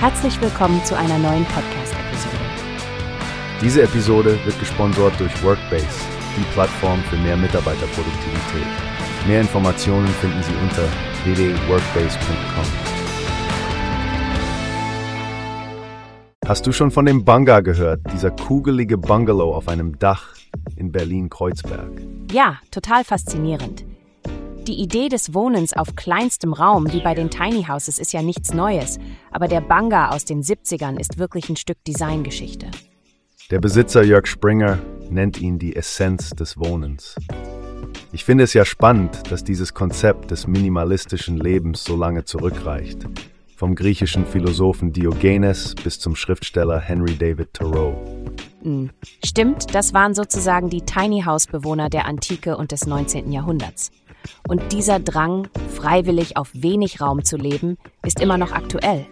Herzlich willkommen zu einer neuen Podcast-Episode. Diese Episode wird gesponsert durch Workbase, die Plattform für mehr Mitarbeiterproduktivität. Mehr Informationen finden Sie unter www.workbase.com. Hast du schon von dem Banga gehört, dieser kugelige Bungalow auf einem Dach in Berlin-Kreuzberg? Ja, total faszinierend. Die Idee des Wohnens auf kleinstem Raum, wie bei den Tiny Houses, ist ja nichts Neues, aber der Banga aus den 70ern ist wirklich ein Stück Designgeschichte. Der Besitzer Jörg Springer nennt ihn die Essenz des Wohnens. Ich finde es ja spannend, dass dieses Konzept des minimalistischen Lebens so lange zurückreicht. Vom griechischen Philosophen Diogenes bis zum Schriftsteller Henry David Thoreau. Hm. Stimmt, das waren sozusagen die Tiny House Bewohner der Antike und des 19. Jahrhunderts. Und dieser Drang, freiwillig auf wenig Raum zu leben, ist immer noch aktuell.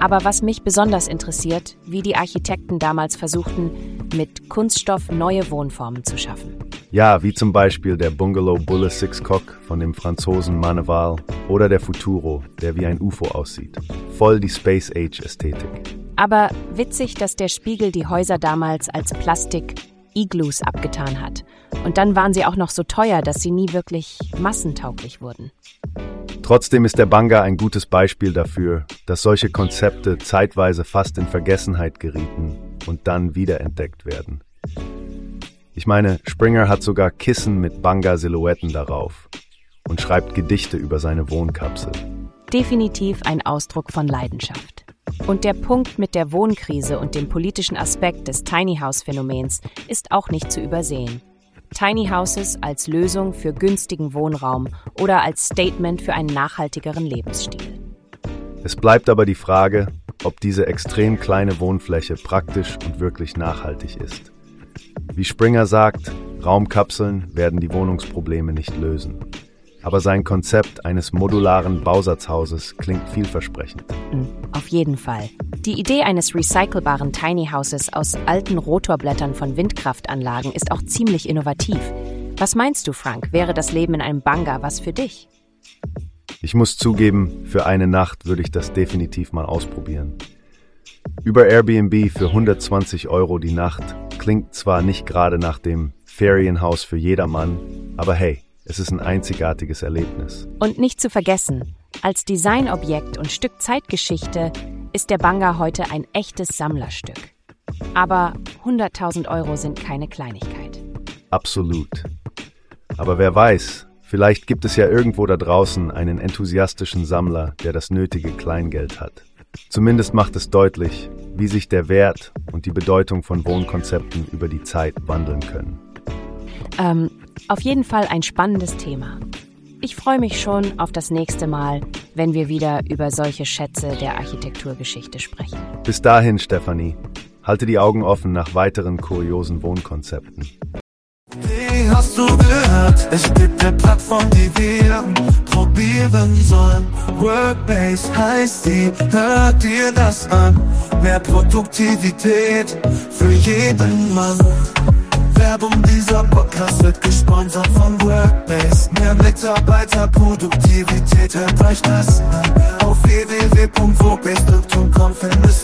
Aber was mich besonders interessiert, wie die Architekten damals versuchten, mit Kunststoff neue Wohnformen zu schaffen. Ja, wie zum Beispiel der Bungalow Bulle Sixcock von dem Franzosen Maneval oder der Futuro, der wie ein UFO aussieht. Voll die Space Age Ästhetik. Aber witzig, dass der Spiegel die Häuser damals als Plastik Igloos abgetan hat. Und dann waren sie auch noch so teuer, dass sie nie wirklich massentauglich wurden. Trotzdem ist der Banga ein gutes Beispiel dafür, dass solche Konzepte zeitweise fast in Vergessenheit gerieten und dann wiederentdeckt werden. Ich meine, Springer hat sogar Kissen mit Banga-Silhouetten darauf und schreibt Gedichte über seine Wohnkapsel. Definitiv ein Ausdruck von Leidenschaft. Und der Punkt mit der Wohnkrise und dem politischen Aspekt des Tiny House Phänomens ist auch nicht zu übersehen. Tiny Houses als Lösung für günstigen Wohnraum oder als Statement für einen nachhaltigeren Lebensstil. Es bleibt aber die Frage, ob diese extrem kleine Wohnfläche praktisch und wirklich nachhaltig ist. Wie Springer sagt, Raumkapseln werden die Wohnungsprobleme nicht lösen. Aber sein Konzept eines modularen Bausatzhauses klingt vielversprechend. Hm, auf jeden Fall. Die Idee eines recycelbaren Tiny Houses aus alten Rotorblättern von Windkraftanlagen ist auch ziemlich innovativ. Was meinst du, Frank? Wäre das Leben in einem Banga was für dich? Ich muss zugeben, für eine Nacht würde ich das definitiv mal ausprobieren. Über Airbnb für 120 Euro die Nacht klingt zwar nicht gerade nach dem Ferienhaus für jedermann, aber hey, es ist ein einzigartiges Erlebnis. Und nicht zu vergessen, als Designobjekt und Stück Zeitgeschichte ist der Banga heute ein echtes Sammlerstück. Aber 100.000 Euro sind keine Kleinigkeit. Absolut. Aber wer weiß, vielleicht gibt es ja irgendwo da draußen einen enthusiastischen Sammler, der das nötige Kleingeld hat. Zumindest macht es deutlich, wie sich der Wert und die Bedeutung von Wohnkonzepten über die Zeit wandeln können. Ähm, auf jeden Fall ein spannendes Thema. Ich freue mich schon auf das nächste Mal, wenn wir wieder über solche Schätze der Architekturgeschichte sprechen. Bis dahin, Stefanie, halte die Augen offen nach weiteren kuriosen Wohnkonzepten. Wie hast du gehört? Es gibt eine Plattform, die wir probieren sollen. Workbase heißt die, hört dir das an. Mehr Produktivität für jeden Mann. Podcast wird gesponsert von Workbase. Mehr Mitarbeiterproduktivität, hört euch das an. Auf www.workbase.com findest